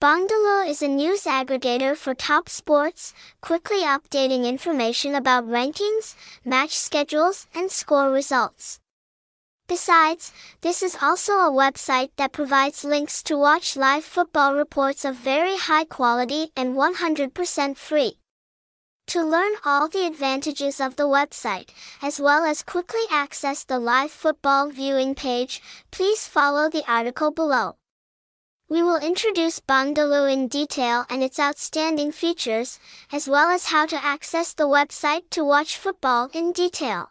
Bongdalu is a news aggregator for top sports, quickly updating information about rankings, match schedules, and score results. Besides, this is also a website that provides links to watch live football reports of very high quality and 100% free. To learn all the advantages of the website, as well as quickly access the live football viewing page, please follow the article below. We will introduce Bongdalu in detail and its outstanding features, as well as how to access the website to watch football in detail.